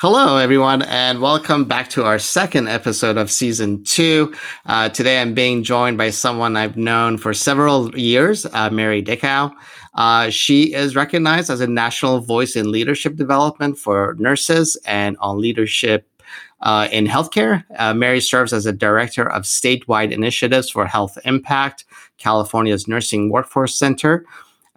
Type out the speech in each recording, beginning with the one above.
Hello, everyone, and welcome back to our second episode of season two. Uh, today, I'm being joined by someone I've known for several years, uh, Mary Dickow. Uh, she is recognized as a national voice in leadership development for nurses and on leadership uh, in healthcare. Uh, Mary serves as a director of statewide initiatives for health impact, California's Nursing Workforce Center.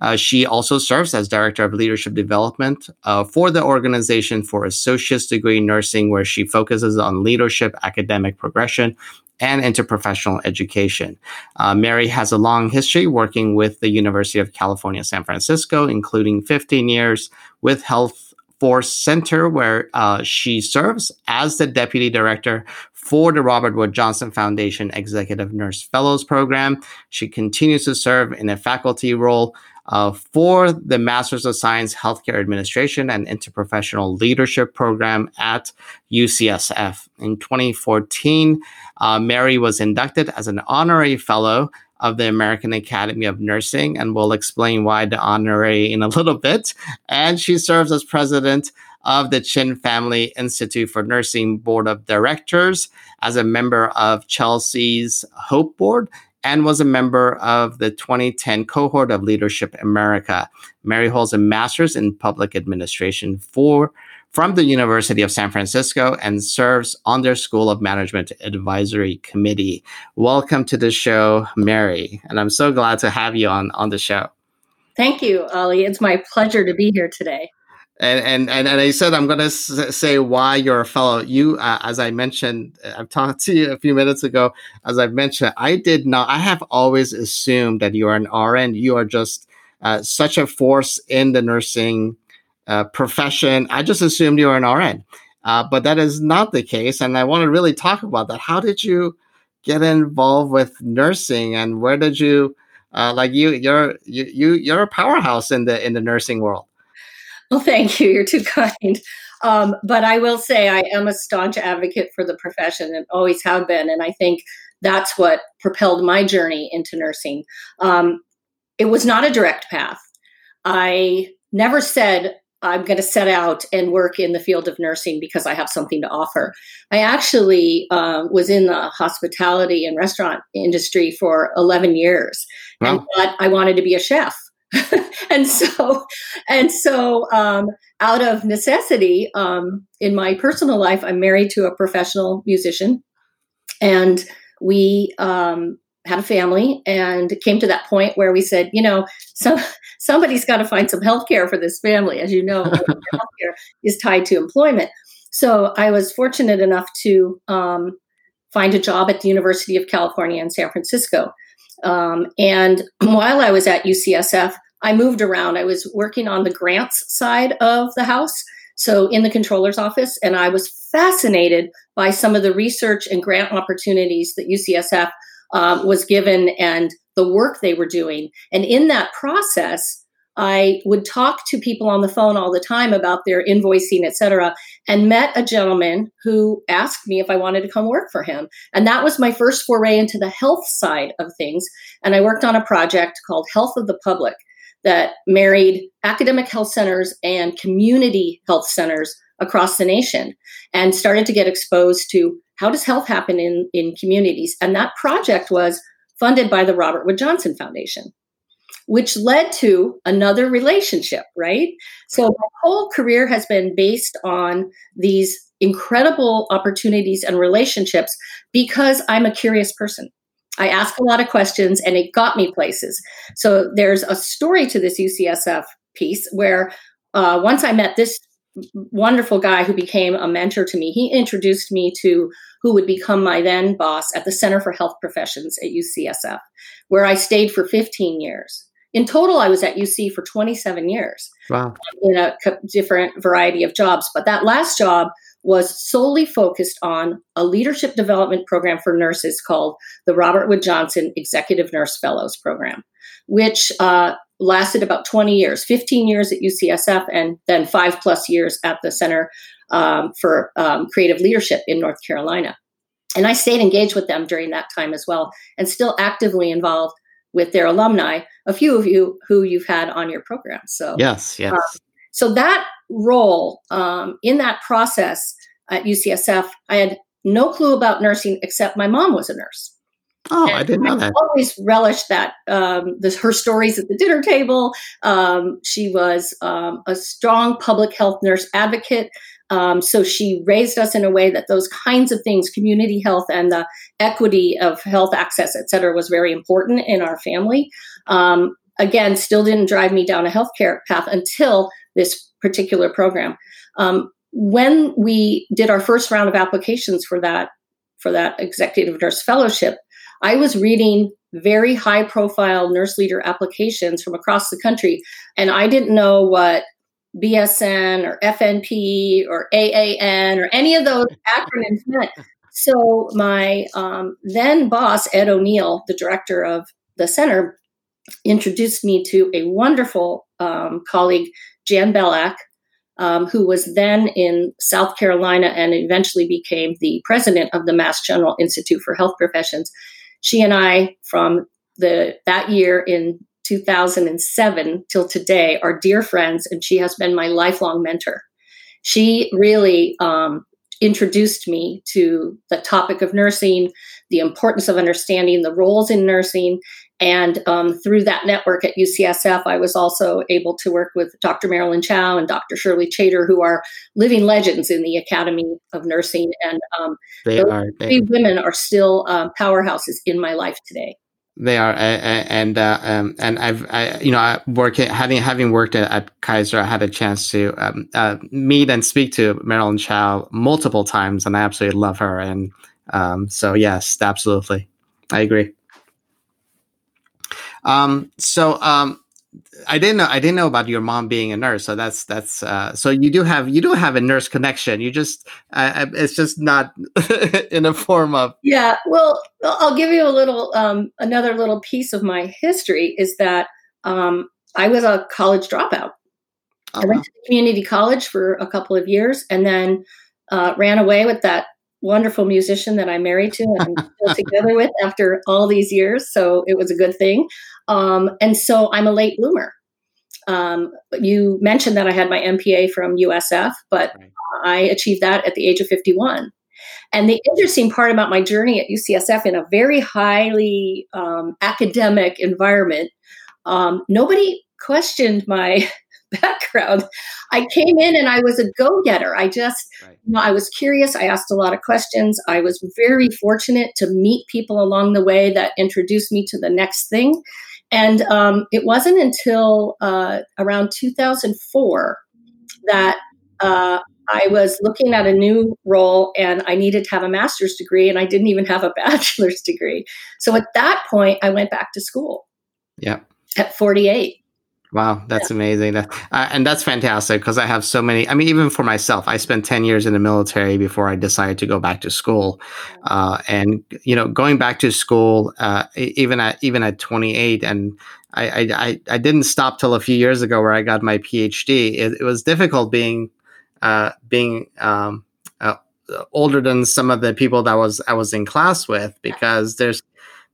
Uh, she also serves as Director of Leadership Development uh, for the Organization for Associate's Degree Nursing, where she focuses on leadership, academic progression, and interprofessional education. Uh, Mary has a long history working with the University of California, San Francisco, including 15 years with Health Force Center, where uh, she serves as the Deputy Director for the Robert Wood Johnson Foundation Executive Nurse Fellows Program. She continues to serve in a faculty role uh, for the Masters of Science Healthcare Administration and Interprofessional Leadership Program at UCSF. In 2014, uh, Mary was inducted as an honorary fellow of the American Academy of Nursing, and we'll explain why the honorary in a little bit. And she serves as president of the Chin Family Institute for Nursing Board of Directors, as a member of Chelsea's Hope Board, and was a member of the 2010 cohort of Leadership America. Mary holds a master's in public administration for from the University of San Francisco and serves on their School of Management Advisory Committee. Welcome to the show, Mary, and I'm so glad to have you on on the show. Thank you, Ali. It's my pleasure to be here today and and and, and I said I'm s- say why you're a fellow. You, uh, as I mentioned, I've talked to you a few minutes ago. As I've mentioned, I did not. I have always assumed that you are an RN. You are just uh, such a force in the nursing uh, profession. I just assumed you were an RN, uh, but that is not the case. And I want to really talk about that. How did you get involved with nursing, and where did you? Uh, like you, you're you, you you're a powerhouse in the in the nursing world. Well, thank you. You're too kind. Um, but I will say I am a staunch advocate for the profession and always have been. And I think that's what propelled my journey into nursing. Um, it was not a direct path. I never said, I'm going to set out and work in the field of nursing because I have something to offer. I actually uh, was in the hospitality and restaurant industry for 11 years wow. and I wanted to be a chef. and so and so um, out of necessity um, in my personal life i'm married to a professional musician. And we um, had a family and it came to that point where we said you know some, somebody's got to find some health care for this family. As you know healthcare is tied to employment. So i was fortunate enough to um, find a job at the university of california in san francisco. Um, and while I was at UCSF, I moved around. I was working on the grants side of the house, so in the controller's office, and I was fascinated by some of the research and grant opportunities that UCSF um, was given and the work they were doing. And in that process, I would talk to people on the phone all the time about their invoicing, et cetera, and met a gentleman who asked me if I wanted to come work for him. And that was my first foray into the health side of things. And I worked on a project called Health of the Public that married academic health centers and community health centers across the nation and started to get exposed to how does health happen in, in communities. And that project was funded by the Robert Wood Johnson Foundation which led to another relationship, right? So my whole career has been based on these incredible opportunities and relationships because I'm a curious person. I asked a lot of questions and it got me places. So there's a story to this UCSF piece where uh, once I met this wonderful guy who became a mentor to me, he introduced me to who would become my then boss at the Center for Health Professions at UCSF, where I stayed for 15 years. In total, I was at UC for 27 years wow. in a different variety of jobs. But that last job was solely focused on a leadership development program for nurses called the Robert Wood Johnson Executive Nurse Fellows Program, which uh, lasted about 20 years 15 years at UCSF, and then five plus years at the Center um, for um, Creative Leadership in North Carolina. And I stayed engaged with them during that time as well, and still actively involved with their alumni, a few of you who you've had on your program. So, yes, yes. Um, so that role um, in that process at UCSF, I had no clue about nursing except my mom was a nurse. Oh, and I didn't know I that. Always relished that um, this, her stories at the dinner table. Um, she was um, a strong public health nurse advocate. Um, so she raised us in a way that those kinds of things, community health and the equity of health access, et cetera, was very important in our family. Um, again, still didn't drive me down a healthcare path until this particular program. Um, when we did our first round of applications for that for that executive nurse fellowship, I was reading very high profile nurse leader applications from across the country, and I didn't know what BSN or FNP or AAN or any of those acronyms meant. So my um, then boss, Ed O'Neil, the director of the center, introduced me to a wonderful um, colleague, Jan Bellack, um, who was then in South Carolina and eventually became the president of the Mass General Institute for Health Professions. She and I, from the that year in 2007 till today, are dear friends, and she has been my lifelong mentor. She really um, introduced me to the topic of nursing, the importance of understanding the roles in nursing, and um, through that network at UCSF, I was also able to work with Dr. Marilyn Chow and Dr. Shirley Chater, who are living legends in the Academy of Nursing. And um, they are, three women are still um, powerhouses in my life today. They are, and uh, um, and I've I, you know I work having having worked at, at, Kaiser, I had a chance to um, uh, meet and speak to Marilyn Chow multiple times, and I absolutely love her. And um, so, yes, absolutely, I agree. Um, so um, I didn't know I didn't know about your mom being a nurse. So that's that's uh, so you do have you do have a nurse connection. You just uh, it's just not in a form of yeah. Well, I'll give you a little um, another little piece of my history is that um, I was a college dropout. Oh, I went to community college for a couple of years and then uh, ran away with that wonderful musician that I married to and still together with after all these years. So it was a good thing. Um, and so I'm a late bloomer. Um, you mentioned that I had my MPA from USF, but right. I achieved that at the age of 51. And the interesting part about my journey at UCSF in a very highly um, academic environment, um, nobody questioned my background. I came in and I was a go getter. I just, right. you know, I was curious. I asked a lot of questions. I was very fortunate to meet people along the way that introduced me to the next thing. And um, it wasn't until uh, around 2004 that uh, I was looking at a new role and I needed to have a master's degree, and I didn't even have a bachelor's degree. So at that point, I went back to school. Yeah. At 48. Wow, that's yeah. amazing. That, uh, and that's fantastic because I have so many. I mean, even for myself, I spent 10 years in the military before I decided to go back to school. Uh, and, you know, going back to school, uh, even at, even at 28 and I, I, I didn't stop till a few years ago where I got my PhD. It, it was difficult being, uh, being, um, uh, older than some of the people that was I was in class with because there's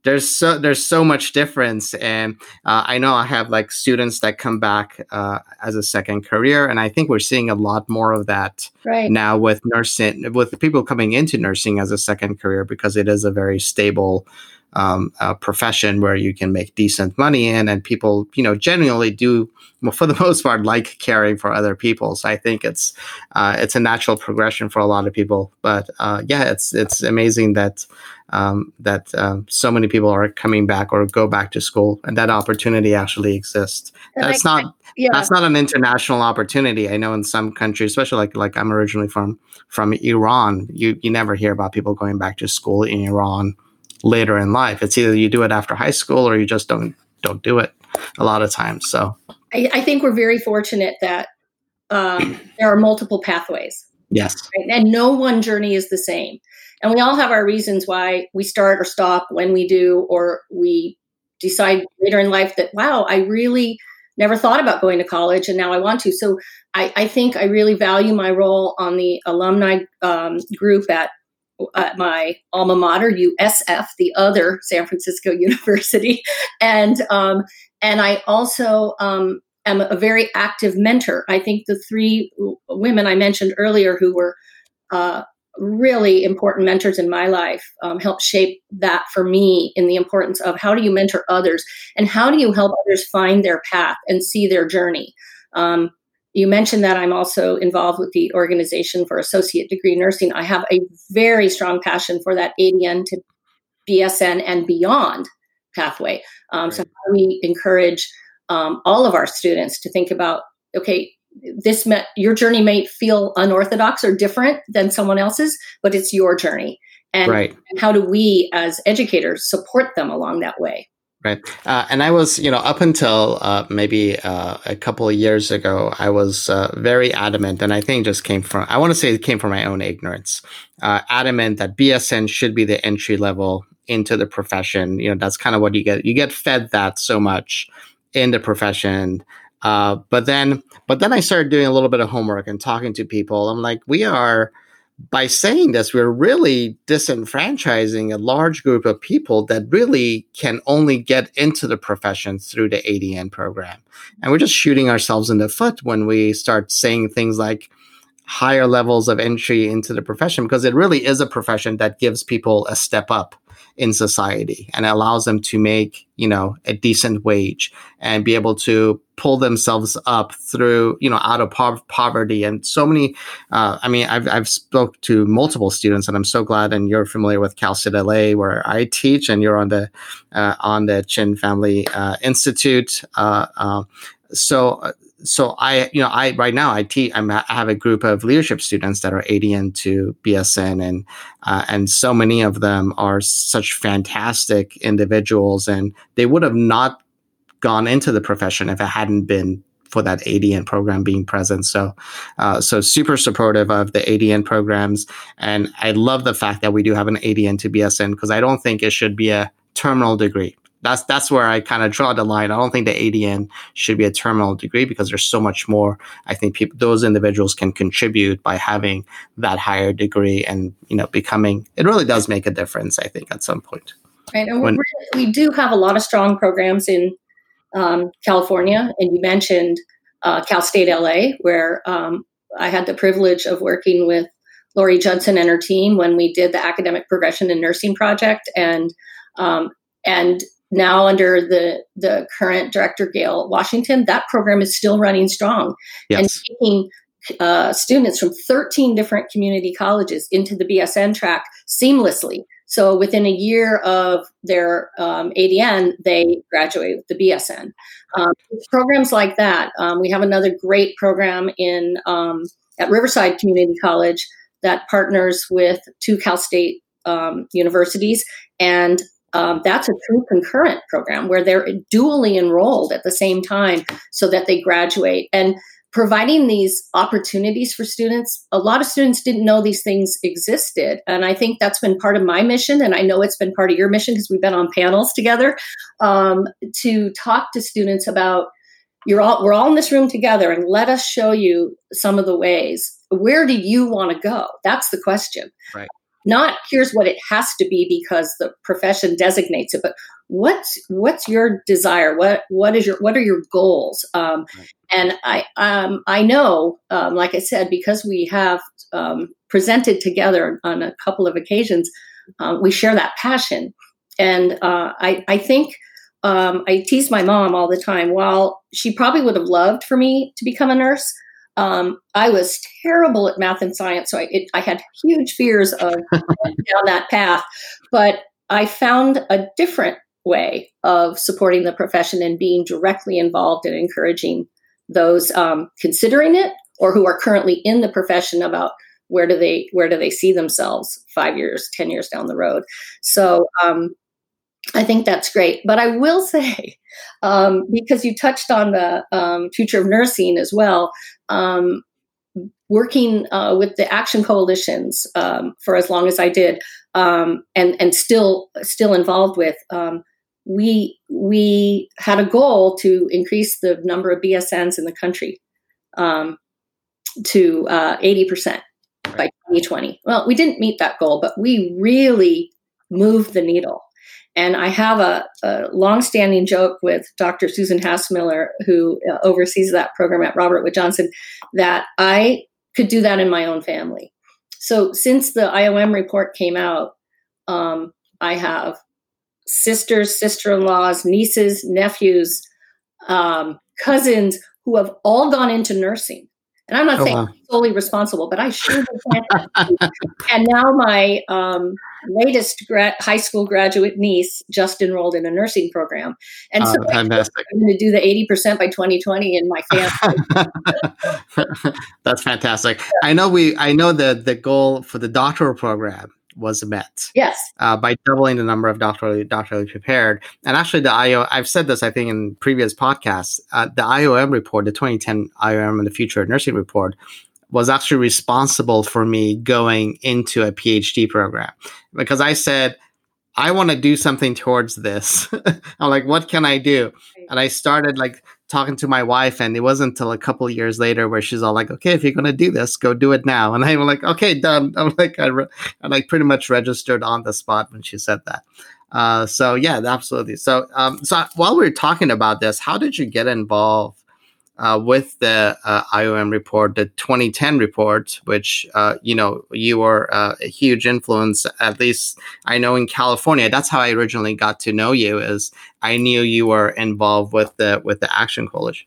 there's so there's so much difference and uh, i know i have like students that come back uh, as a second career and i think we're seeing a lot more of that right. now with nursing with people coming into nursing as a second career because it is a very stable um, a profession where you can make decent money in, and people, you know, genuinely do, well, for the most part, like caring for other people. So I think it's uh, it's a natural progression for a lot of people. But uh, yeah, it's it's amazing that um, that um, so many people are coming back or go back to school, and that opportunity actually exists. And that's I, not yeah. that's not an international opportunity. I know in some countries, especially like like I'm originally from from Iran, you you never hear about people going back to school in Iran later in life. It's either you do it after high school or you just don't don't do it a lot of times. So I, I think we're very fortunate that um, there are multiple pathways. Yes, right? and no one journey is the same. And we all have our reasons why we start or stop when we do, or we decide later in life that, wow, I really never thought about going to college and now I want to. So I, I think I really value my role on the alumni um, group at, at my alma mater, USF, the other San Francisco University. And, um, and I also um, am a very active mentor. I think the three women I mentioned earlier who were uh, really important mentors in my life um, help shape that for me in the importance of how do you mentor others and how do you help others find their path and see their journey um, you mentioned that i'm also involved with the organization for associate degree nursing i have a very strong passion for that adn to bsn and beyond pathway um, right. so we encourage um, all of our students to think about okay this met your journey may feel unorthodox or different than someone else's, but it's your journey. And, right. and how do we as educators support them along that way? Right. Uh, and I was, you know, up until uh, maybe uh, a couple of years ago, I was uh, very adamant, and I think just came from, I want to say it came from my own ignorance, uh, adamant that BSN should be the entry level into the profession. You know, that's kind of what you get. You get fed that so much in the profession uh, but then, but then I started doing a little bit of homework and talking to people. I'm like, we are by saying this, we're really disenfranchising a large group of people that really can only get into the profession through the ADN program. And we're just shooting ourselves in the foot when we start saying things like higher levels of entry into the profession, because it really is a profession that gives people a step up in society and allows them to make you know a decent wage and be able to pull themselves up through you know out of po- poverty and so many uh, i mean I've, I've spoke to multiple students and i'm so glad and you're familiar with cal state la where i teach and you're on the uh, on the chin family uh, institute uh, uh, so uh, so I, you know, I right now I teach. I'm, I have a group of leadership students that are ADN to BSN, and uh, and so many of them are such fantastic individuals, and they would have not gone into the profession if it hadn't been for that ADN program being present. So, uh, so super supportive of the ADN programs, and I love the fact that we do have an ADN to BSN because I don't think it should be a terminal degree that's that's where I kind of draw the line. I don't think the ADN should be a terminal degree because there's so much more. I think people, those individuals can contribute by having that higher degree and you know becoming. It really does make a difference. I think at some point. Right, and when, we do have a lot of strong programs in um, California, and you mentioned uh, Cal State LA, where um, I had the privilege of working with Lori Judson and her team when we did the academic progression in nursing project, and um, and now under the the current director Gail Washington, that program is still running strong yes. and taking uh, students from 13 different community colleges into the BSN track seamlessly. So within a year of their um, ADN, they graduate with the BSN. Um, programs like that. Um, we have another great program in um, at Riverside Community College that partners with two Cal State um, universities and um, that's a true concurrent program where they're dually enrolled at the same time so that they graduate. And providing these opportunities for students, a lot of students didn't know these things existed. And I think that's been part of my mission. And I know it's been part of your mission because we've been on panels together um, to talk to students about you're all we're all in this room together and let us show you some of the ways where do you want to go that's the question right not here's what it has to be because the profession designates it but what's what's your desire? What what is your what are your goals? Um, and i um, i know um, like i said because we have um, presented together on a couple of occasions um, we share that passion. And uh, I, I think um, I tease my mom all the time. While she probably would have loved for me to become a nurse, um, I was terrible at math and science, so I, it, I had huge fears of going down that path. But I found a different way of supporting the profession and being directly involved and encouraging those um, considering it or who are currently in the profession about where do they where do they see themselves five years ten years down the road so um, i think that's great but i will say um, because you touched on the um, future of nursing as well um, working uh, with the action coalitions um, for as long as i did um, and and still still involved with we we had a goal to increase the number of BSNs in the country um, to uh, 80% by 2020. Well, we didn't meet that goal, but we really moved the needle. And I have a, a long-standing joke with Dr. Susan Hassmiller, who uh, oversees that program at Robert Wood Johnson, that I could do that in my own family. So since the IOM report came out, um, I have sisters, sister-in-laws, nieces, nephews, um, cousins who have all gone into nursing. And I'm not oh, saying wow. solely responsible, but I sure can. and now my um, latest gra- high school graduate niece just enrolled in a nursing program. And so oh, I'm going to do the 80% by 2020 in my family. That's fantastic. I know we I know the the goal for the doctoral program was met. Yes. Uh, by doubling the number of doctorally doctorally prepared, and actually the IO I've said this I think in previous podcasts. Uh, the IOM report, the 2010 IOM and the Future of Nursing report, was actually responsible for me going into a PhD program because I said I want to do something towards this. I'm like, what can I do? And I started like talking to my wife, and it wasn't until a couple years later where she's all like, "Okay, if you're gonna do this, go do it now." And I'm like, "Okay, done." I'm like, I, re- I like pretty much registered on the spot when she said that. Uh, so yeah, absolutely. So um, so while we are talking about this, how did you get involved uh, with the uh, IOM report, the 2010 report, which uh, you know you were uh, a huge influence. At least I know in California. That's how I originally got to know you. Is I knew you were involved with the with the Action Coalition.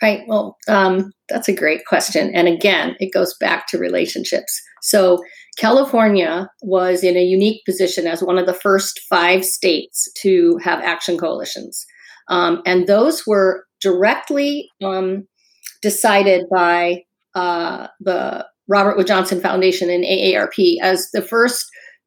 Right. Well, um, that's a great question, and again, it goes back to relationships. So. California was in a unique position as one of the first five states to have action coalitions. Um, and those were directly um, decided by uh, the Robert Wood Johnson Foundation and AARP as the first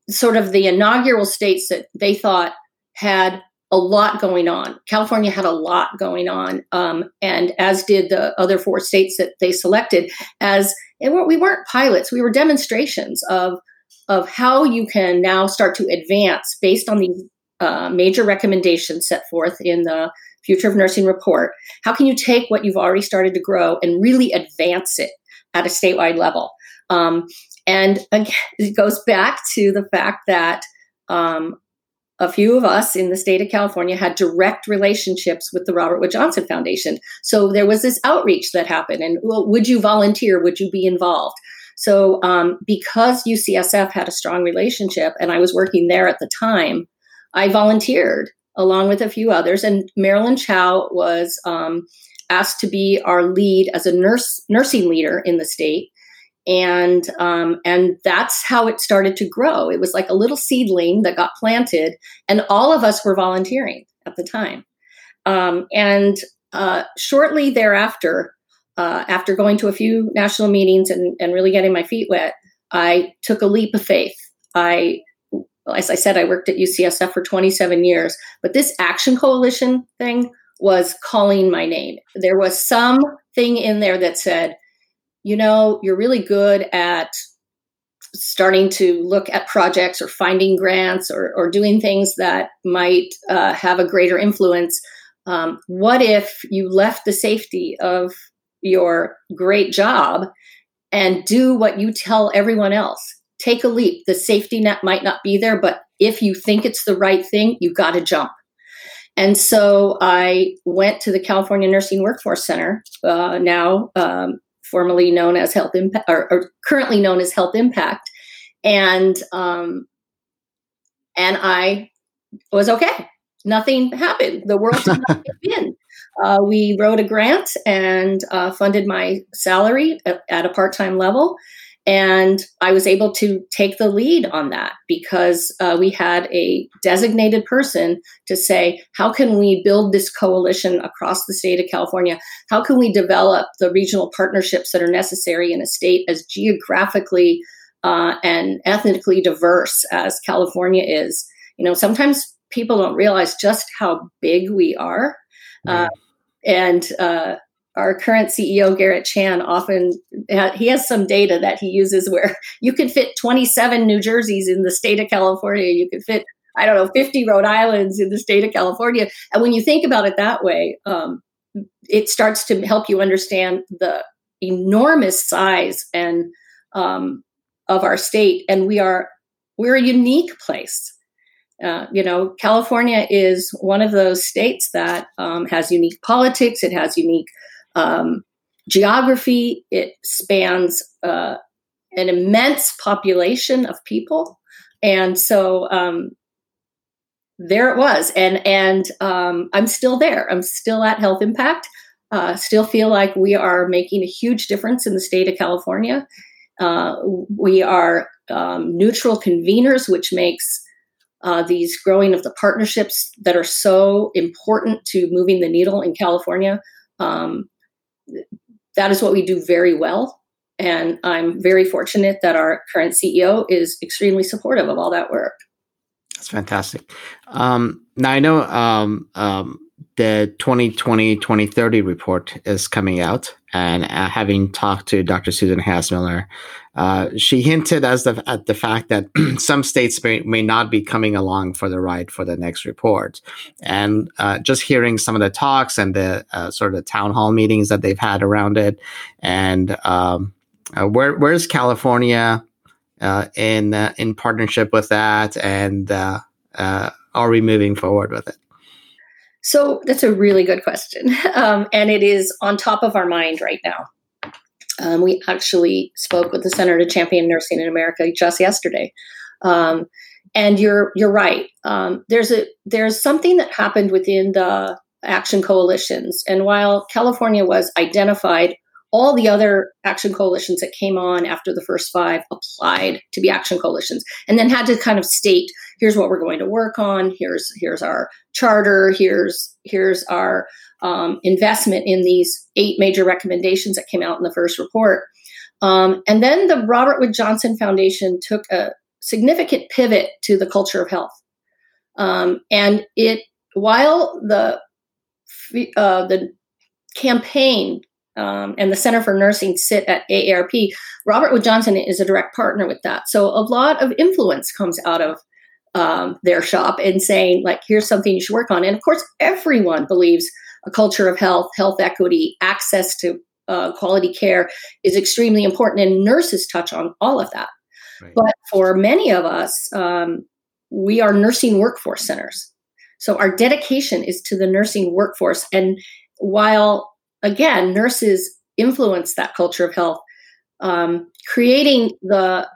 sort of the inaugural states that they thought had a lot going on. California had a lot going on, um, and as did the other four states that they selected. As we weren't pilots, we were demonstrations of of how you can now start to advance based on the uh, major recommendations set forth in the Future of Nursing report, how can you take what you've already started to grow and really advance it at a statewide level? Um, and again, it goes back to the fact that um, a few of us in the state of California had direct relationships with the Robert Wood Johnson Foundation. So there was this outreach that happened. And well, would you volunteer? Would you be involved? So um, because UCSF had a strong relationship and I was working there at the time, I volunteered along with a few others. And Marilyn Chow was um, asked to be our lead as a nurse nursing leader in the state. And um, and that's how it started to grow. It was like a little seedling that got planted, and all of us were volunteering at the time. Um, and uh, shortly thereafter, uh, after going to a few national meetings and, and really getting my feet wet, I took a leap of faith. I as I said, I worked at UCSF for 27 years, but this Action Coalition thing was calling my name. There was something in there that said, you know, you're really good at starting to look at projects or finding grants or, or doing things that might uh, have a greater influence. Um, what if you left the safety of your great job and do what you tell everyone else? Take a leap. The safety net might not be there, but if you think it's the right thing, you got to jump. And so I went to the California Nursing Workforce Center, uh, now um, formerly known as Health Impact, or, or, currently known as Health Impact, and um, and I was okay. Nothing happened. The world did not in. Uh, we wrote a grant and uh, funded my salary at, at a part time level. And I was able to take the lead on that because uh, we had a designated person to say, how can we build this coalition across the state of California? How can we develop the regional partnerships that are necessary in a state as geographically uh, and ethnically diverse as California is? You know, sometimes people don't realize just how big we are. Uh, and uh, our current CEO Garrett Chan often he has some data that he uses where you could fit 27 New Jerseys in the state of California. You could fit I don't know 50 Rhode Islands in the state of California. And when you think about it that way, um, it starts to help you understand the enormous size and um, of our state. And we are we're a unique place. Uh, you know, California is one of those states that um, has unique politics. It has unique um, geography. It spans uh, an immense population of people, and so um, there it was. And and um, I'm still there. I'm still at Health Impact. Uh, still feel like we are making a huge difference in the state of California. Uh, we are um, neutral conveners, which makes uh, these growing of the partnerships that are so important to moving the needle in California. Um, that is what we do very well. And I'm very fortunate that our current CEO is extremely supportive of all that work. That's fantastic. Um, now, I know um, um the 2020 2030 report is coming out. And uh, having talked to Dr. Susan Hassmiller, uh, she hinted as the, at the fact that some states may, may not be coming along for the ride for the next report. And uh, just hearing some of the talks and the uh, sort of town hall meetings that they've had around it, and um, uh, where where's California uh, in in partnership with that, and are we moving forward with it? So that's a really good question. Um, and it is on top of our mind right now. Um, we actually spoke with the Center to Champion Nursing in America just yesterday. Um, and you're you're right. Um, there's a there's something that happened within the action coalitions. And while California was identified all the other action coalitions that came on after the first five applied to be action coalitions and then had to kind of state here's what we're going to work on. Here's here's our charter. Here's here's our um, investment in these eight major recommendations that came out in the first report. Um, and then the robert wood johnson foundation took a significant pivot to the culture of health. Um, and it while the uh, the campaign um, and the Center for Nursing sit at AARP. Robert Wood Johnson is a direct partner with that. So a lot of influence comes out of um, their shop and saying, like, here's something you should work on. And of course, everyone believes a culture of health, health equity, access to uh, quality care is extremely important. And nurses touch on all of that. Right. But for many of us, um, we are nursing workforce centers. So our dedication is to the nursing workforce. And while again, nurses influence that culture of health, um, creating the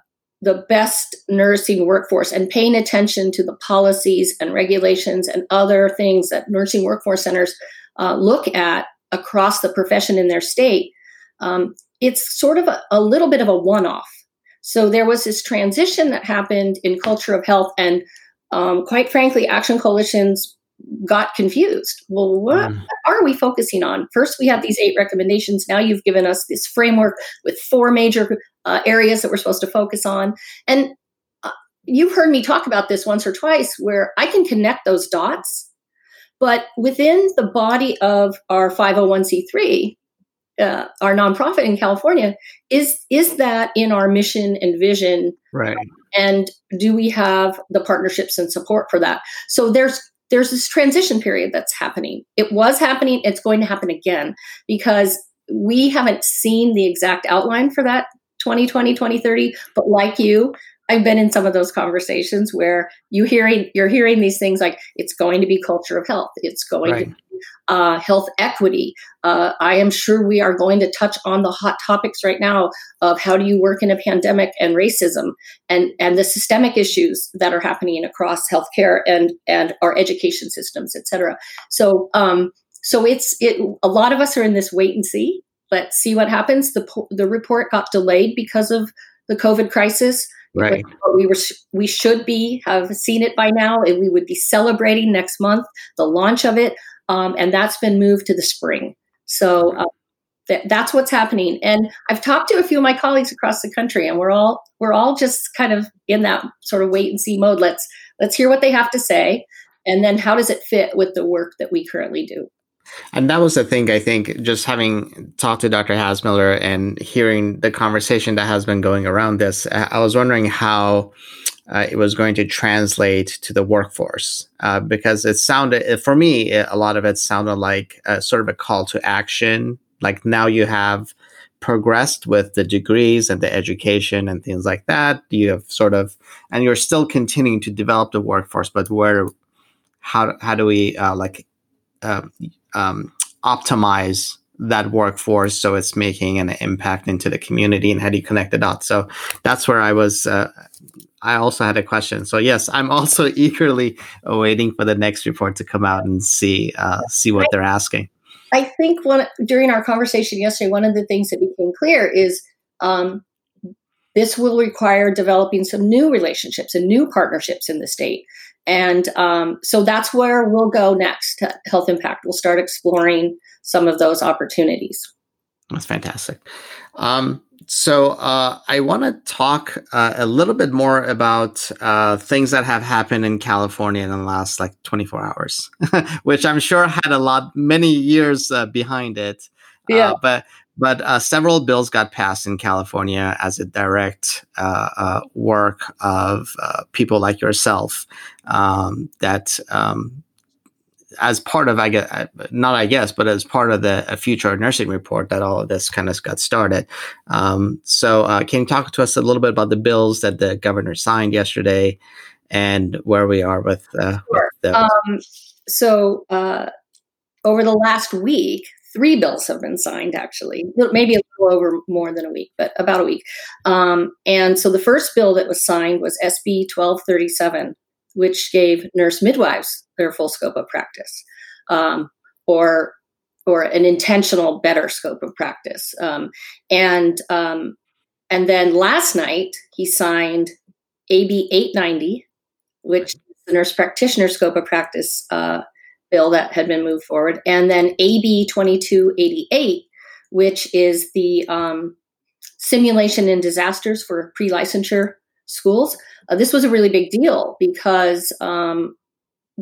the best nursing workforce and paying attention to the policies and regulations and other things that nursing workforce centers uh, look at across the profession in their state. Um, it's sort of a, a little bit of a one off. So there was this transition that happened in culture of health, and um, quite frankly, action coalitions got confused. Well, what mm. are we focusing on? First, we have these eight recommendations. Now you've given us this framework with four major uh, areas that we're supposed to focus on. And uh, you've heard me talk about this once or twice where I can connect those dots. But within the body of our 501c3, uh, our nonprofit in California, is is that in our mission and vision? Right. And do we have the partnerships and support for that? So there's there's this transition period that's happening. It was happening, it's going to happen again because we haven't seen the exact outline for that 2020 2030 but like you I've been in some of those conversations where you hearing you're hearing these things like it's going to be culture of health, it's going right. to uh, health equity. Uh, I am sure we are going to touch on the hot topics right now of how do you work in a pandemic and racism and and the systemic issues that are happening across healthcare and and our education systems, et cetera. So um, so it's it. A lot of us are in this wait and see. Let's see what happens. The the report got delayed because of the COVID crisis. Right. We were we should be have seen it by now, and we would be celebrating next month the launch of it, um, and that's been moved to the spring. So uh, th- that's what's happening. And I've talked to a few of my colleagues across the country, and we're all we're all just kind of in that sort of wait and see mode. Let's let's hear what they have to say, and then how does it fit with the work that we currently do. And that was the thing, I think, just having talked to Dr. Hassmiller and hearing the conversation that has been going around this, I was wondering how uh, it was going to translate to the workforce. Uh, because it sounded, for me, it, a lot of it sounded like a, sort of a call to action. Like now you have progressed with the degrees and the education and things like that. You have sort of, and you're still continuing to develop the workforce, but where, how, how do we uh, like, uh, um, optimize that workforce so it's making an impact into the community and how do you connect the dots so that's where i was uh, i also had a question so yes i'm also eagerly awaiting for the next report to come out and see uh, see what they're asking i think one during our conversation yesterday one of the things that became clear is um, this will require developing some new relationships and new partnerships in the state and um, so that's where we'll go next to Health Impact. We'll start exploring some of those opportunities. That's fantastic. Um, so uh, I want to talk uh, a little bit more about uh, things that have happened in California in the last like 24 hours, which I'm sure had a lot, many years uh, behind it. Uh, yeah. but but uh, several bills got passed in California as a direct uh, uh, work of uh, people like yourself um, that, um, as part of, I guess, uh, not I guess, but as part of the future nursing report, that all of this kind of got started. Um, so, uh, can you talk to us a little bit about the bills that the governor signed yesterday and where we are with, sure. with? Um, so, over the last week, three bills have been signed actually maybe a little over more than a week but about a week um, and so the first bill that was signed was sb 1237 which gave nurse midwives their full scope of practice um, or or an intentional better scope of practice. Um, and um, and then last night he signed ab 890 which is the nurse practitioner scope of practice uh, bill that had been moved forward, and then AB 2288, which is the um, simulation in disasters for pre licensure schools. Uh, this was a really big deal because um,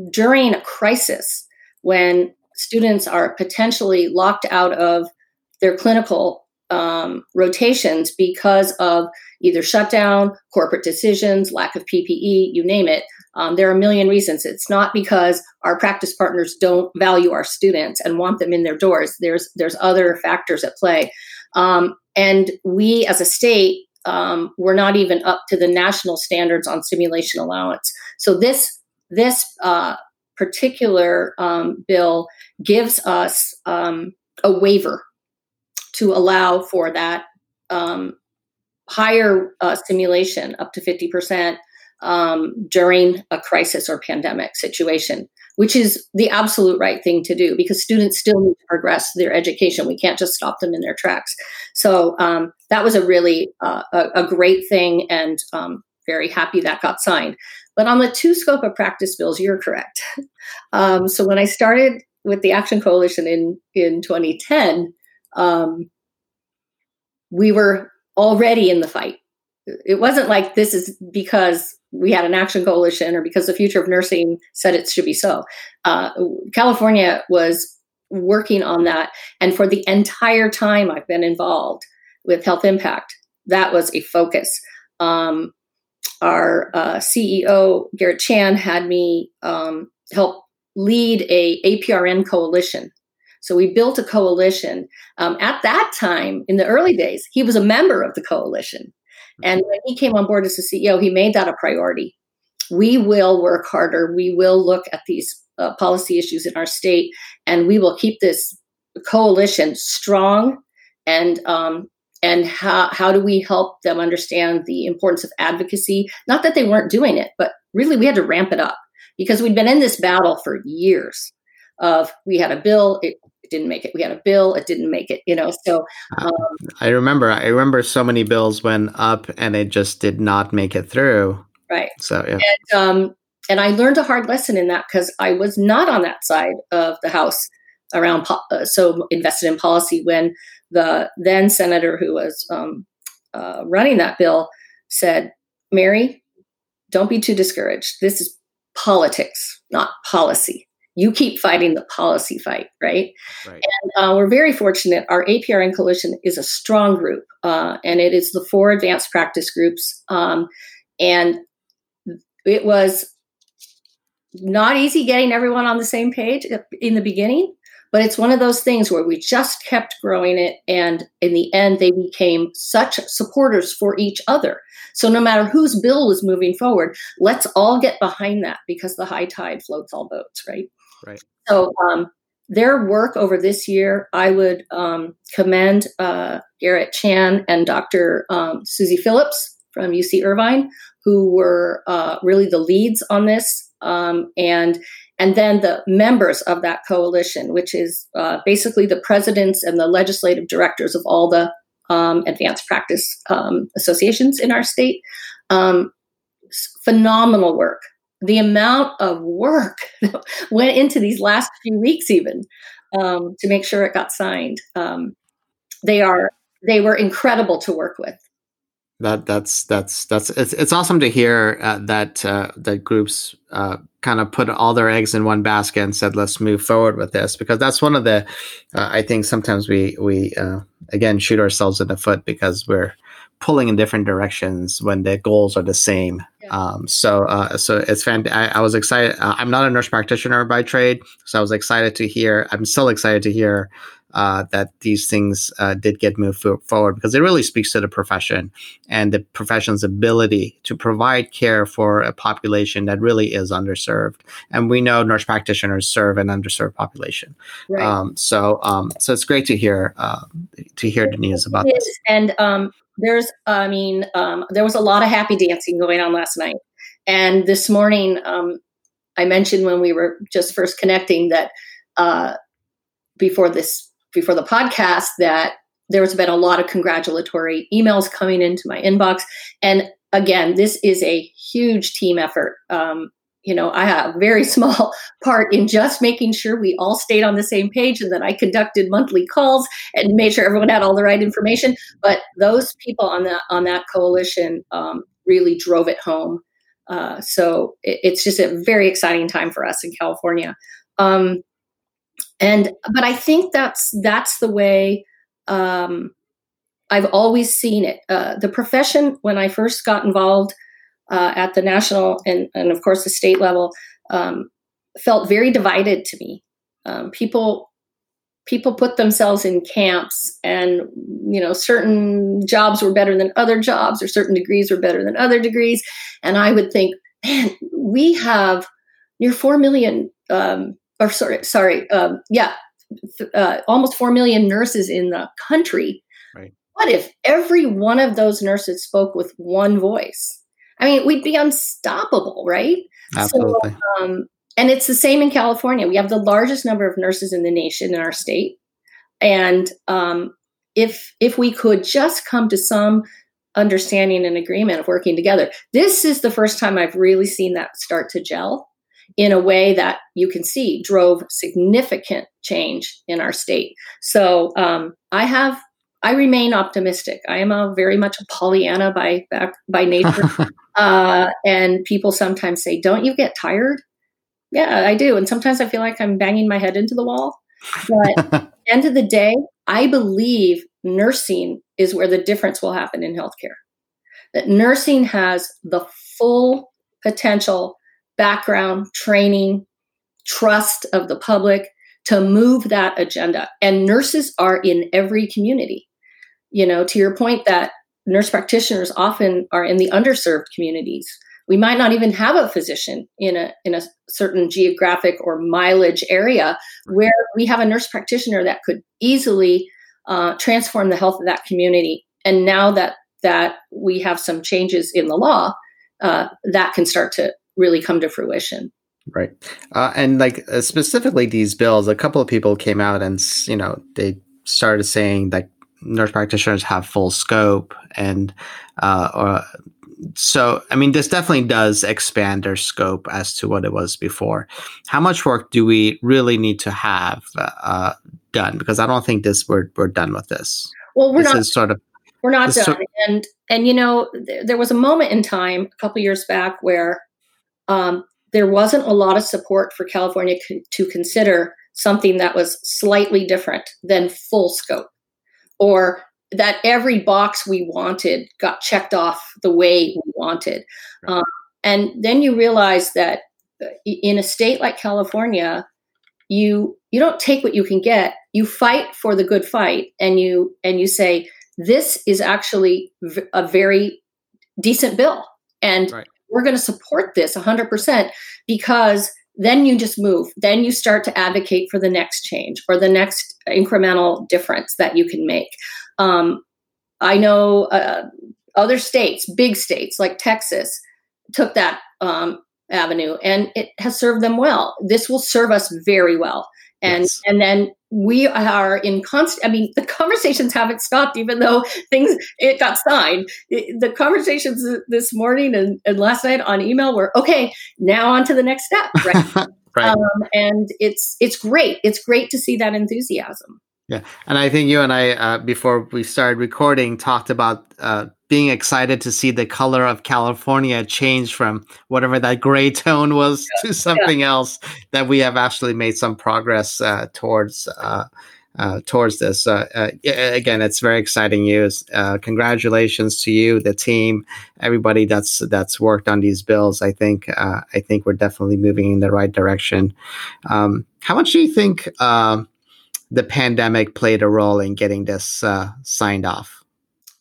during a crisis, when students are potentially locked out of their clinical um, rotations because of either shutdown, corporate decisions, lack of PPE, you name it, um, there are a million reasons. It's not because our practice partners don't value our students and want them in their doors. There's there's other factors at play, um, and we as a state um, we're not even up to the national standards on simulation allowance. So this this uh, particular um, bill gives us um, a waiver to allow for that um, higher uh, simulation up to fifty percent um, during a crisis or pandemic situation, which is the absolute right thing to do because students still need to progress their education. We can't just stop them in their tracks. So um, that was a really uh, a, a, great thing, and um, very happy that got signed. But on the two scope of practice bills, you're correct. Um, so when I started with the Action Coalition in in 2010, um, we were already in the fight it wasn't like this is because we had an action coalition or because the future of nursing said it should be so. Uh, California was working on that. And for the entire time I've been involved with Health Impact, that was a focus. Um, our uh, CEO, Garrett Chan, had me um, help lead a APRN coalition. So we built a coalition. Um, at that time, in the early days, he was a member of the coalition. And when he came on board as the CEO, he made that a priority. We will work harder. We will look at these uh, policy issues in our state, and we will keep this coalition strong and um, and how, how do we help them understand the importance of advocacy not that they weren't doing it but really we had to ramp it up because we'd been in this battle for years of we had a bill it, didn't make it we had a bill it didn't make it you know so um, i remember i remember so many bills went up and it just did not make it through right so yeah and, um, and i learned a hard lesson in that because i was not on that side of the house around po- uh, so invested in policy when the then senator who was um, uh, running that bill said, Mary, don't be too discouraged. This is politics, not policy. You keep fighting the policy fight, right? right. And uh, we're very fortunate. Our APRN coalition is a strong group, uh, and it is the four advanced practice groups. Um, and it was not easy getting everyone on the same page in the beginning, but it's one of those things where we just kept growing it. And in the end, they became such supporters for each other. So no matter whose bill was moving forward, let's all get behind that because the high tide floats all boats, right? Right. So um, their work over this year, I would um, commend uh, Garrett Chan and Dr. Um, Susie Phillips from UC Irvine, who were uh, really the leads on this. Um, and and then the members of that coalition, which is uh, basically the presidents and the legislative directors of all the um, advanced practice um, associations in our state. Um, phenomenal work. The amount of work went into these last few weeks, even um, to make sure it got signed. Um, they are they were incredible to work with that that's that's that's it's, it's awesome to hear uh, that uh, that groups uh, kind of put all their eggs in one basket and said let's move forward with this because that's one of the uh, I think sometimes we we uh, again shoot ourselves in the foot because we're pulling in different directions when the goals are the same. Yeah. Um, so uh, so it's fantastic. I, I was excited. I'm not a nurse practitioner by trade, so I was excited to hear. I'm still excited to hear uh, that these things uh, did get moved forward because it really speaks to the profession and the profession's ability to provide care for a population that really is underserved. And we know nurse practitioners serve an underserved population. Right. Um, so, um, so it's great to hear uh, to hear the news about this. And um, there's, I mean, um, there was a lot of happy dancing going on last night, and this morning, um, I mentioned when we were just first connecting that uh, before this before the podcast that there's been a lot of congratulatory emails coming into my inbox. And again, this is a huge team effort. Um, you know, I have a very small part in just making sure we all stayed on the same page and that I conducted monthly calls and made sure everyone had all the right information. But those people on that on that coalition um, really drove it home. Uh, so it, it's just a very exciting time for us in California. Um, and but i think that's that's the way um, i've always seen it uh, the profession when i first got involved uh, at the national and, and of course the state level um, felt very divided to me um, people people put themselves in camps and you know certain jobs were better than other jobs or certain degrees were better than other degrees and i would think man we have near 4 million um, or sorry, sorry, um, yeah, uh, almost four million nurses in the country. Right. What if every one of those nurses spoke with one voice? I mean, we'd be unstoppable, right? Absolutely. So, um, and it's the same in California. We have the largest number of nurses in the nation in our state, and um, if if we could just come to some understanding and agreement of working together, this is the first time I've really seen that start to gel in a way that you can see drove significant change in our state. So um, I have I remain optimistic. I am a very much a Pollyanna by by nature, uh, and people sometimes say, "Don't you get tired?" Yeah, I do, and sometimes I feel like I'm banging my head into the wall. But at the end of the day, I believe nursing is where the difference will happen in healthcare. That nursing has the full potential background, training, trust of the public to move that agenda. And nurses are in every community. You know, to your point that nurse practitioners often are in the underserved communities. We might not even have a physician in a in a certain geographic or mileage area where we have a nurse practitioner that could easily uh, transform the health of that community. And now that that we have some changes in the law, uh, that can start to really come to fruition. Right. Uh, and like uh, specifically these bills, a couple of people came out and, you know, they started saying that nurse practitioners have full scope and, uh, or, so I mean, this definitely does expand their scope as to what it was before. How much work do we really need to have uh, done? Because I don't think this we're we're done with this. Well, we're this not sort of we're not done. and and you know, th- there was a moment in time a couple years back where um, there wasn't a lot of support for California to consider something that was slightly different than full scope or that every box we wanted got checked off the way we wanted. Right. Um, and then you realize that uh, in a state like California, you you don't take what you can get. You fight for the good fight, and you and you say this is actually a very decent bill, and right we're going to support this 100% because then you just move. Then you start to advocate for the next change or the next incremental difference that you can make. Um, I know uh, other states, big states like Texas, took that um, avenue and it has served them well. This will serve us very well. And yes. and then we are in constant i mean the conversations haven't stopped even though things it got signed it, the conversations this morning and, and, last night on email were okay now on to the next step right, right. Um, and it's it's great it's great to see that enthusiasm yeah and i think you and i uh, before we started recording talked about uh, being excited to see the color of California change from whatever that gray tone was yeah. to something yeah. else that we have actually made some progress uh, towards uh, uh, towards this. Uh, uh, again, it's very exciting news. Uh, congratulations to you, the team, everybody that's that's worked on these bills. I think I think we're definitely moving in the right direction. Um, how much do you think um, the pandemic played a role in getting this signed off?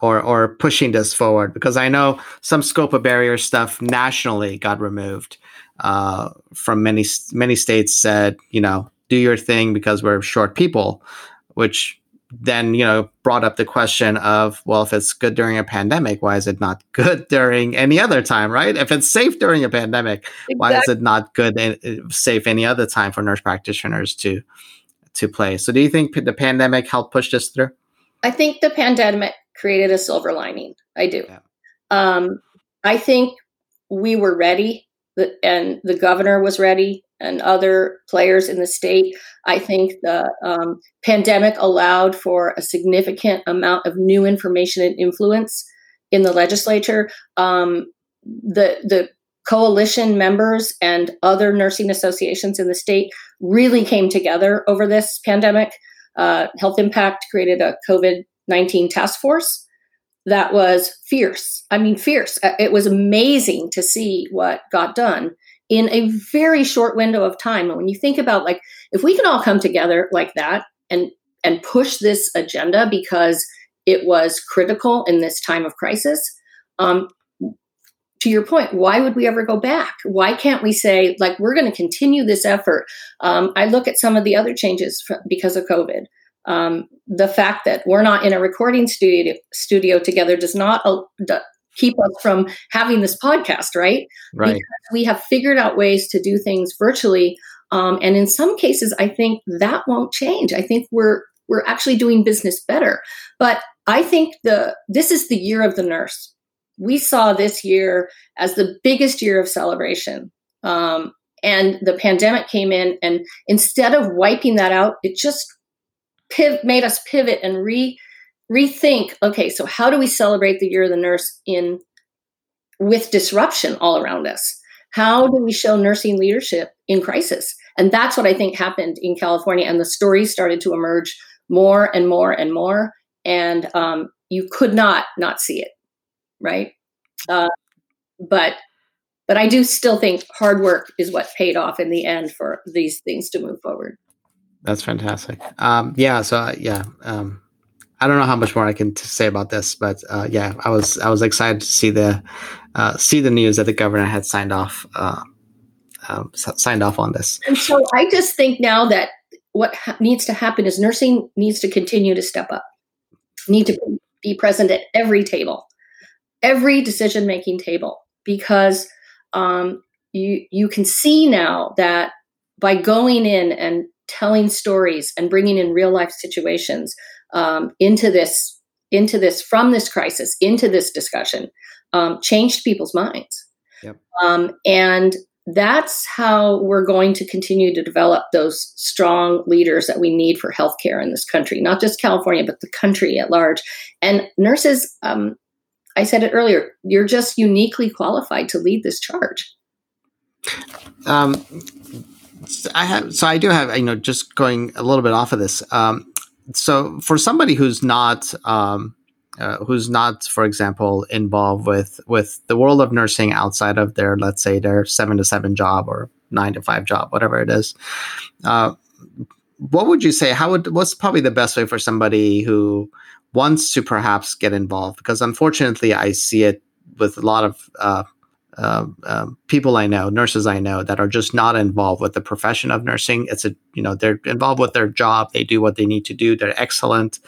or or pushing this forward because I know some scope of barrier stuff nationally got removed uh, from many many states said you know do your thing because we're short people, which then you know brought up the question of well if it's good during a pandemic why is it not good during any other time right if it's safe during a pandemic exactly. why is it not good and uh, safe any other time for nurse practitioners to to play so do you think the pandemic helped push this through i think the pandemic created a silver lining. I do. Yeah. Um, I think we were ready, and the governor was ready, and other players in the state. I think the um, pandemic allowed for a significant amount of new information and influence in the legislature. Um, the the coalition members and other nursing associations in the state really came together over this pandemic. Uh, Health Impact created a COVID 19 task force that was fierce. I mean, fierce. Uh, it was amazing to see what got done in a very short window of time. And when you think about like, if we can all come together like that and and push this agenda because it was critical in this time of crisis, um, to your point, why would we ever go back? Why can't we say like we're going to continue this effort? Um, I look at some of the other changes because of COVID um, the fact that we're not in a recording studio studio together does not uh, d- keep us from having this podcast, right? Right. Because we have figured out ways to do things virtually, um, and in some cases, I think that won't change. I think we're we're actually doing business better. But I think the this is the year of the nurse. We saw this year as the biggest year of celebration. Um, and the pandemic came in, and instead of wiping that out, it just piv- made us pivot and re rethink okay so how do we celebrate the year of the nurse in with disruption all around us? How do we show nursing leadership in crisis? And that's what i think happened in california and the stories started to emerge more and more and more and um, you could not not see it right uh, but but i do still think hard work is what paid off in the end for these things to move forward that's fantastic. Um, yeah. So uh, yeah, um, I don't know how much more I can t- say about this, but uh, yeah, I was I was excited to see the uh, see the news that the governor had signed off uh, um, signed off on this. And so I just think now that what ha- needs to happen is nursing needs to continue to step up, need to be present at every table, every decision making table, because um, you you can see now that by going in and telling stories and bringing in real life situations um, into this into this from this crisis into this discussion um, changed people's minds yep. um, and that's how we're going to continue to develop those strong leaders that we need for healthcare in this country, not just California, but the country at large. And nurses, um, I said it earlier, you're just uniquely qualified to lead this charge. Um, I have, so I do have, you know, just going a little bit off of this. Um, so for somebody who's not, um, uh, who's not, for example, involved with with the world of nursing outside of their, let's say, their seven to seven job or nine to five job, whatever it is. Uh, what would you say? How would what's probably the best way for somebody who wants to perhaps get involved? Because unfortunately, I see it with a lot of uh, uh, uh, people I know, nurses I know that are just not involved with the profession of nursing. It's a, you know, they're involved with their job. They do what they need to do. They're excellent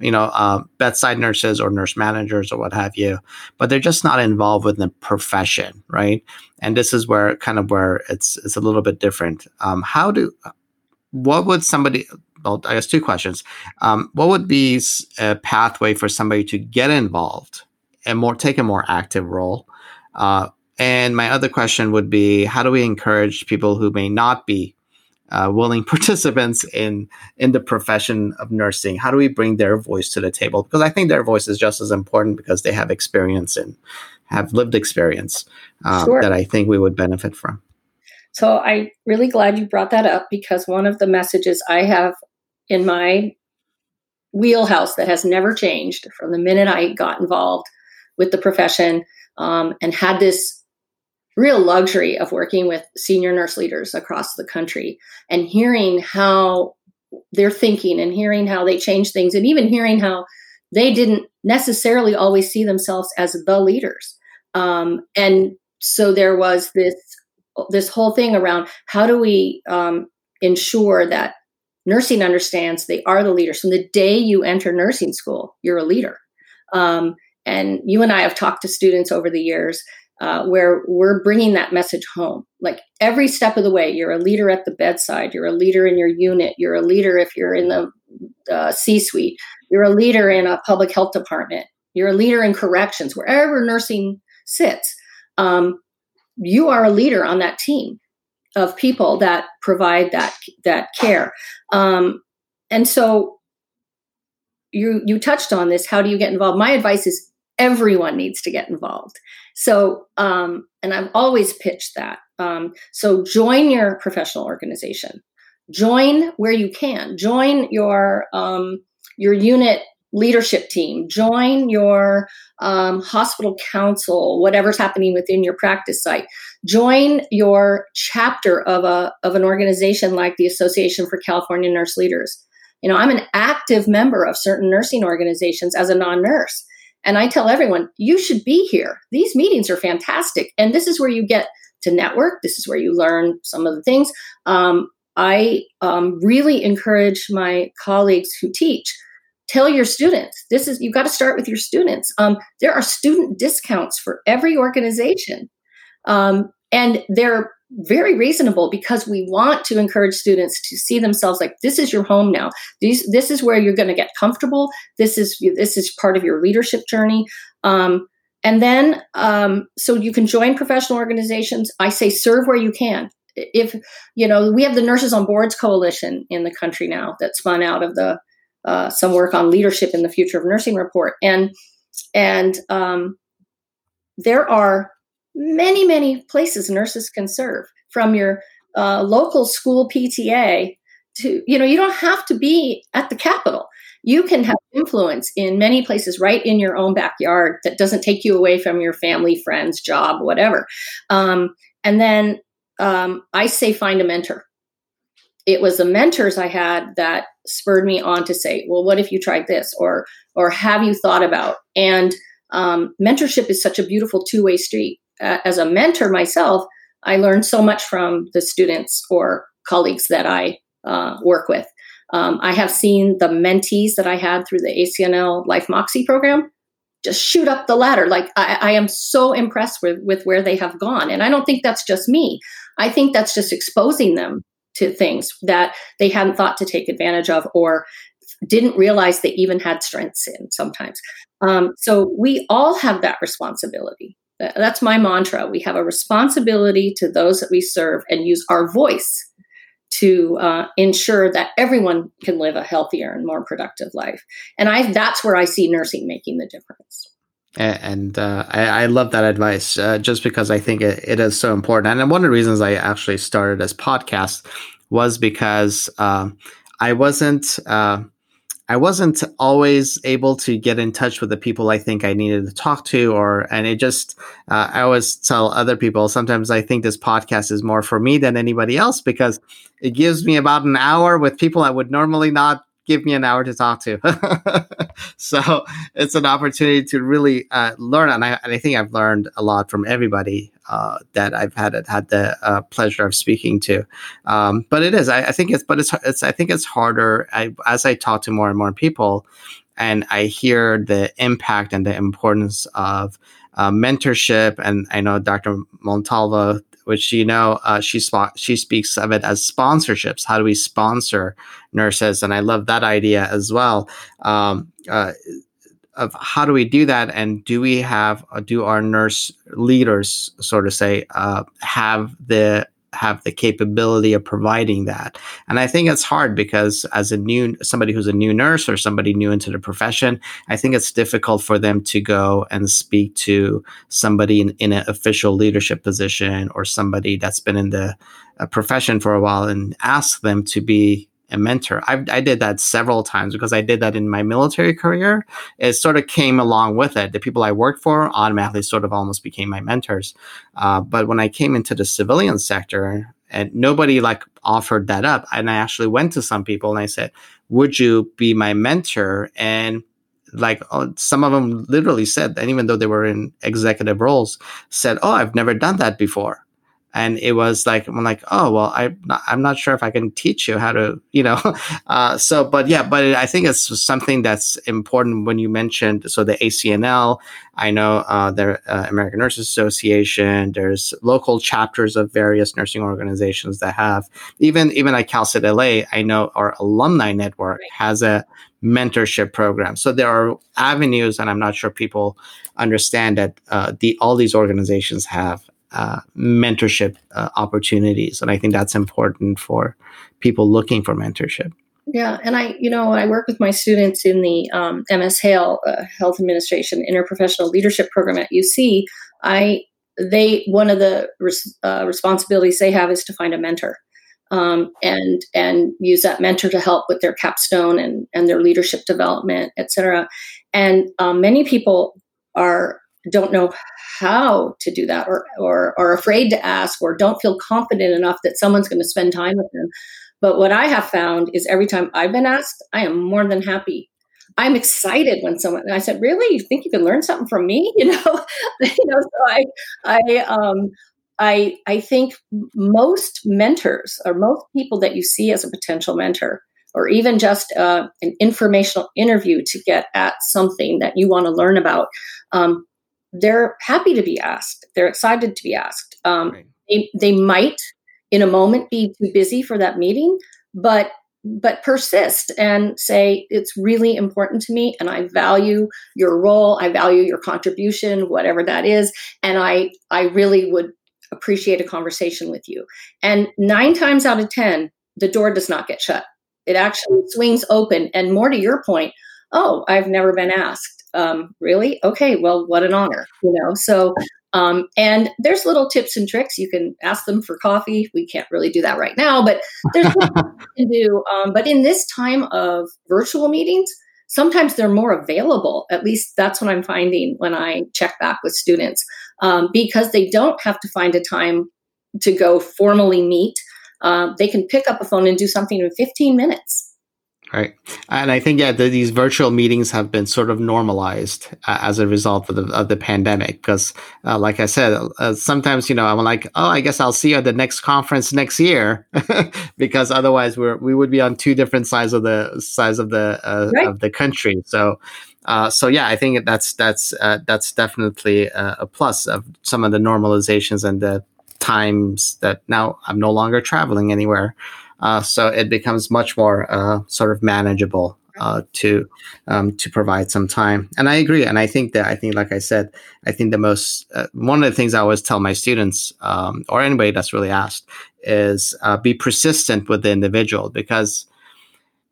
you know, uh, bedside nurses or nurse managers or what have you, but they're just not involved with the profession, right? And this is where kind of where it's it's a little bit different. Um, how do what would somebody? Well, I guess two questions. Um, what would be a pathway for somebody to get involved and more take a more active role? Uh, and my other question would be, how do we encourage people who may not be uh, willing participants in in the profession of nursing? How do we bring their voice to the table? Because I think their voice is just as important because they have experience and have lived experience um, sure. that I think we would benefit from. So I'm really glad you brought that up because one of the messages I have in my wheelhouse that has never changed from the minute I got involved with the profession um, and had this real luxury of working with senior nurse leaders across the country and hearing how they're thinking and hearing how they change things and even hearing how they didn't necessarily always see themselves as the leaders. Um, and so there was this this whole thing around how do we um, ensure that nursing understands they are the leaders from the day you enter nursing school you're a leader um, and you and i have talked to students over the years uh, where we're bringing that message home. Like every step of the way, you're a leader at the bedside, you're a leader in your unit, you're a leader if you're in the uh, C suite, you're a leader in a public health department, you're a leader in corrections, wherever nursing sits. Um, you are a leader on that team of people that provide that that care. Um, and so you you touched on this. How do you get involved? My advice is everyone needs to get involved. So, um, and I've always pitched that. Um, so, join your professional organization. Join where you can. Join your um, your unit leadership team. Join your um, hospital council. Whatever's happening within your practice site. Join your chapter of a of an organization like the Association for California Nurse Leaders. You know, I'm an active member of certain nursing organizations as a non nurse. And I tell everyone, you should be here. These meetings are fantastic. And this is where you get to network. This is where you learn some of the things. Um, I um, really encourage my colleagues who teach tell your students this is you've got to start with your students. Um, there are student discounts for every organization. Um, and they're very reasonable because we want to encourage students to see themselves like this is your home now. These this is where you're going to get comfortable. This is this is part of your leadership journey. Um, and then um, so you can join professional organizations. I say serve where you can. If you know we have the nurses on boards coalition in the country now that spun out of the uh, some work on leadership in the future of nursing report and and um, there are many, many places nurses can serve from your uh, local school PTA to, you know, you don't have to be at the capital. You can have influence in many places right in your own backyard that doesn't take you away from your family, friends, job, whatever. Um, and then um, I say find a mentor. It was the mentors I had that spurred me on to say, well, what if you tried this? Or, or have you thought about? And um, mentorship is such a beautiful two way street. Uh, as a mentor myself, I learned so much from the students or colleagues that I uh, work with. Um, I have seen the mentees that I had through the ACNL Life Moxie program just shoot up the ladder. Like I, I, am so impressed with with where they have gone, and I don't think that's just me. I think that's just exposing them to things that they hadn't thought to take advantage of or didn't realize they even had strengths in sometimes. Um, so we all have that responsibility. That's my mantra. We have a responsibility to those that we serve and use our voice to uh, ensure that everyone can live a healthier and more productive life. And I that's where I see nursing making the difference. And uh, I, I, love that advice uh, just because I think it, it is so important. And one of the reasons I actually started this podcast was because um, I wasn't uh, I wasn't always able to get in touch with the people I think I needed to talk to, or and it just uh, I always tell other people sometimes I think this podcast is more for me than anybody else because it gives me about an hour with people I would normally not give me an hour to talk to. so it's an opportunity to really uh, learn, and I, and I, think I've learned a lot from everybody uh, that I've had had the uh, pleasure of speaking to. Um, but it is, I, I, think it's, but it's, it's, I think it's harder I, as I talk to more and more people, and I hear the impact and the importance of uh, mentorship. And I know Dr. Montalvo which you know uh, she she speaks of it as sponsorships. How do we sponsor nurses? And I love that idea as well. Um, uh, of how do we do that, and do we have uh, do our nurse leaders sort of say uh, have the have the capability of providing that. And I think it's hard because as a new somebody who's a new nurse or somebody new into the profession, I think it's difficult for them to go and speak to somebody in, in an official leadership position or somebody that's been in the uh, profession for a while and ask them to be a mentor. I, I did that several times because I did that in my military career. It sort of came along with it. The people I worked for automatically sort of almost became my mentors. Uh, but when I came into the civilian sector, and nobody like offered that up, and I actually went to some people and I said, "Would you be my mentor?" And like oh, some of them literally said, and even though they were in executive roles, said, "Oh, I've never done that before." And it was like I'm like, oh well, I I'm not sure if I can teach you how to, you know. Uh, so, but yeah, but I think it's something that's important when you mentioned. So the ACNL, I know uh, the uh, American Nurses Association. There's local chapters of various nursing organizations that have even even at Cal State LA. I know our alumni network has a mentorship program. So there are avenues, and I'm not sure people understand that uh, the all these organizations have uh, mentorship uh, opportunities. And I think that's important for people looking for mentorship. Yeah, and I, you know, I work with my students in the um, MS HAIL uh, Health Administration Interprofessional Leadership Program at UC. I, they, one of the res- uh, responsibilities they have is to find a mentor, um, and and use that mentor to help with their capstone and and their leadership development, et cetera. And um, many people are don't know how to do that or, or are afraid to ask or don't feel confident enough that someone's going to spend time with them. But what I have found is every time I've been asked, I am more than happy. I'm excited when someone I said, "Really? You think you can learn something from me?" You know, you know. So I, I, um, I, I think most mentors or most people that you see as a potential mentor, or even just uh, an informational interview to get at something that you want to learn about, um, they're happy to be asked. They're excited to be asked. Um, right. they, they might, in a moment, be too busy for that meeting, but but persist and say it's really important to me and i value your role i value your contribution whatever that is and i i really would appreciate a conversation with you and 9 times out of 10 the door does not get shut it actually swings open and more to your point oh i've never been asked um, really? Okay well what an honor you know? So um, and there's little tips and tricks. You can ask them for coffee. We can't really do that right now but there's you can do um, but in this time of virtual meetings sometimes they're more available. At least that's what i'm finding when i check back with students um, because they don't have to find a time to go formally meet. Um, they can pick up a phone and do something in 15 minutes Right. And I think, yeah, the, these virtual meetings have been sort of normalized uh, as a result of the, of the pandemic. Because, uh, like I said, uh, sometimes, you know, I'm like, oh, I guess I'll see you at the next conference next year. because otherwise we're, we would be on two different sides of the sides of the, uh, right. of the country. So, uh, so yeah, I think that's, that's, uh, that's definitely a, a plus of some of the normalizations and the times that now I'm no longer traveling anywhere. Uh, so it becomes much more uh, sort of manageable uh, to um, to provide some time. And I agree. And I think that I think, like I said, I think the most uh, one of the things I always tell my students um, or anybody that's really asked is uh, be persistent with the individual because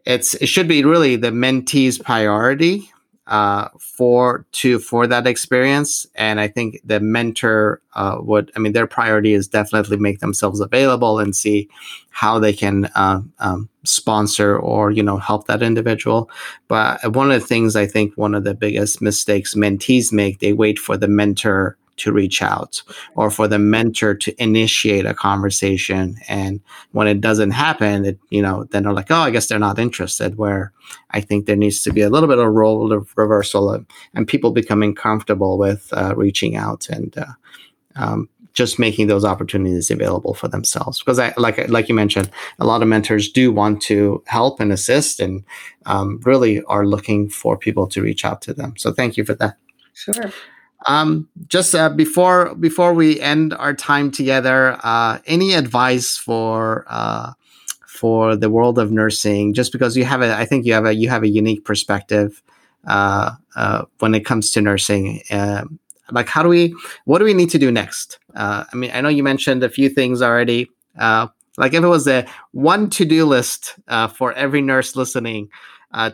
it's it should be really the mentee's priority uh, for to for that experience. And I think the mentor uh, would, I mean, their priority is definitely make themselves available and see how they can uh, um, sponsor or you know help that individual. But one of the things I think one of the biggest mistakes mentees make, they wait for the mentor to reach out or for the mentor to initiate a conversation. And when it doesn't happen, it, you know, then they're like, oh, I guess they're not interested. Where I think there needs to be a little bit of role of reversal of, and people becoming comfortable with uh, reaching out and uh, um, just making those opportunities available for themselves. Because I, like, like you mentioned, a lot of mentors do want to help and assist and um, really are looking for people to reach out to them. So thank you for that. Sure. Um, just uh, before before we end our time together, uh, any advice for uh, for the world of nursing? Just because you have a, I think you have a you have a unique perspective uh, uh, when it comes to nursing. Um, like, how do we? What do we need to do next? Uh, I mean, I know you mentioned a few things already. like, if it was a one to do list for every nurse listening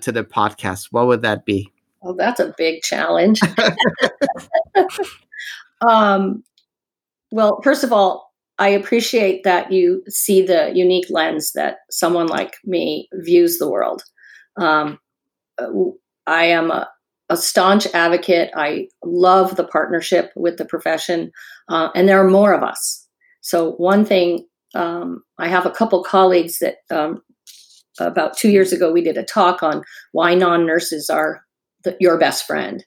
to the podcast, what would that be? Well, that's a big challenge. um, well, first of all, I appreciate that you see the unique lens that someone like me views the world. Um, I am a, a, staunch advocate. I love the partnership with the profession, uh, and there are more of us. So, one thing um, I have a couple colleagues that um, about two years ago we did a talk on why non nurses are the, your best friend.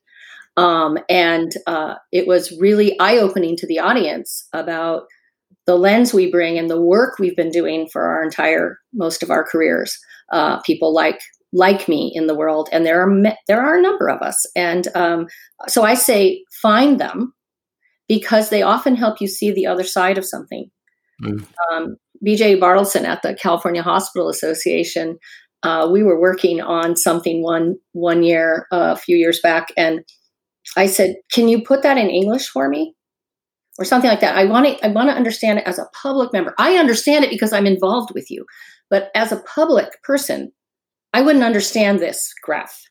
Um, and uh, it was really eye opening to the audience about the lens we bring and the work we've been doing for our entire most of our careers. Uh, people like like me in the world, and there are there are a number of us. And um, so I say find them because they often help you see the other side of something. Mm. Um, BJ Bartleson at the California Hospital Association uh, we were working on something one one year uh, a few years back, and I said, "Can you put that in English for me?" Or something like that. I want to I want to understand it as a public member. I understand it because I'm involved with you, but as a public person, I wouldn't understand this graph.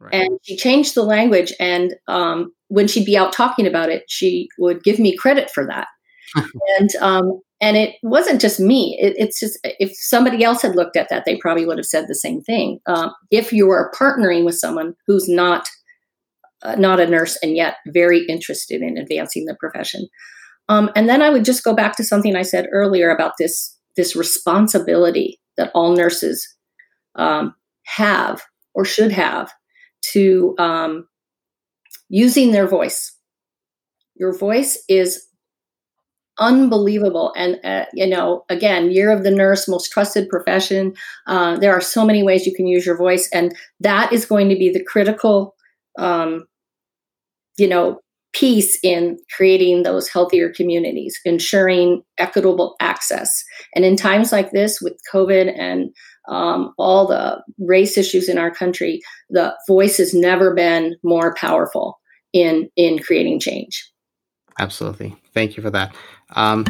Right. And she changed the language, and um, when she'd be out talking about it, she would give me credit for that. and um, and it wasn't just me. It, it's just if somebody else had looked at that, they probably would have said the same thing. Um, if you are partnering with someone who's not uh, not a nurse and yet very interested in advancing the profession, um, and then I would just go back to something I said earlier about this this responsibility that all nurses um, have or should have to um, using their voice. Your voice is unbelievable. And uh, you know again year of the nurse most trusted profession. Uh, there are so many ways you can use your voice and that is going to be the critical um, you know piece in creating those healthier communities ensuring equitable access. And in times like this with covid and um, all the race issues in our country the voice has never been more powerful in in creating change. Absolutely. Thank you for that um,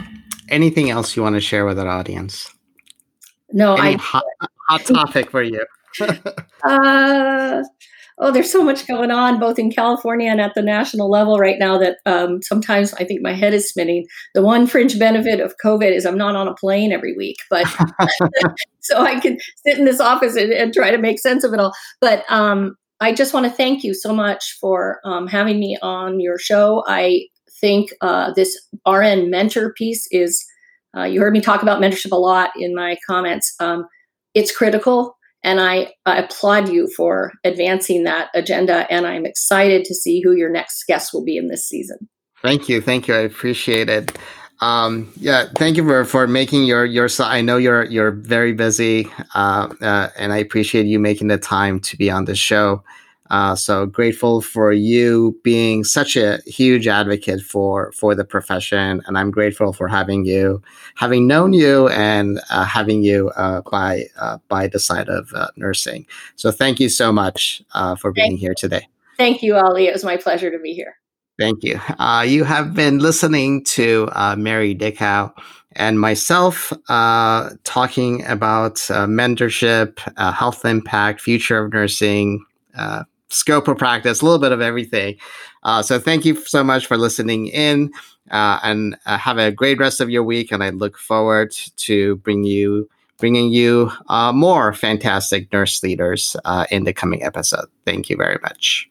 anything else you want to share with our audience? No, Any I hot, hot topic for you. uh, oh, there's so much going on both in California and at the national level right now that um, sometimes I think my head is spinning. The one fringe benefit of COVID is I'm not on a plane every week, but so I can sit in this office and, and, try to make sense of it all. But um, I just want to thank you so much for um, having me on your show. I think uh, this RN mentor piece is Uh, you heard me talk about mentorship a lot in my comments. Um, it's critical, and I, I applaud you for advancing that agenda. And I'm excited to see who your next guest will be in this season. Thank you, thank you. I appreciate it. Um, yeah, thank you for, for making your your. I know you're you're very busy, uh, uh, and I appreciate you making the time to be on the show. Uh, so grateful for you being such a huge advocate for for the profession, and I'm grateful for having you, having known you, and uh, having you uh, by uh, by the side of uh, nursing. So thank you so much uh, for being thank here today. Thank you, Ali. It was my pleasure to be here. Thank you. you have been listening to Mary Dickow and myself uh, talking about uh, mentorship, uh, health impact, future of nursing, scope of practice, a little bit of everything. Uh, so thank you so much for listening in uh, and uh, have a great rest of your week. And I look forward to bring you bringing you uh, more fantastic nurse leaders uh, in the coming episode. Thank you very much.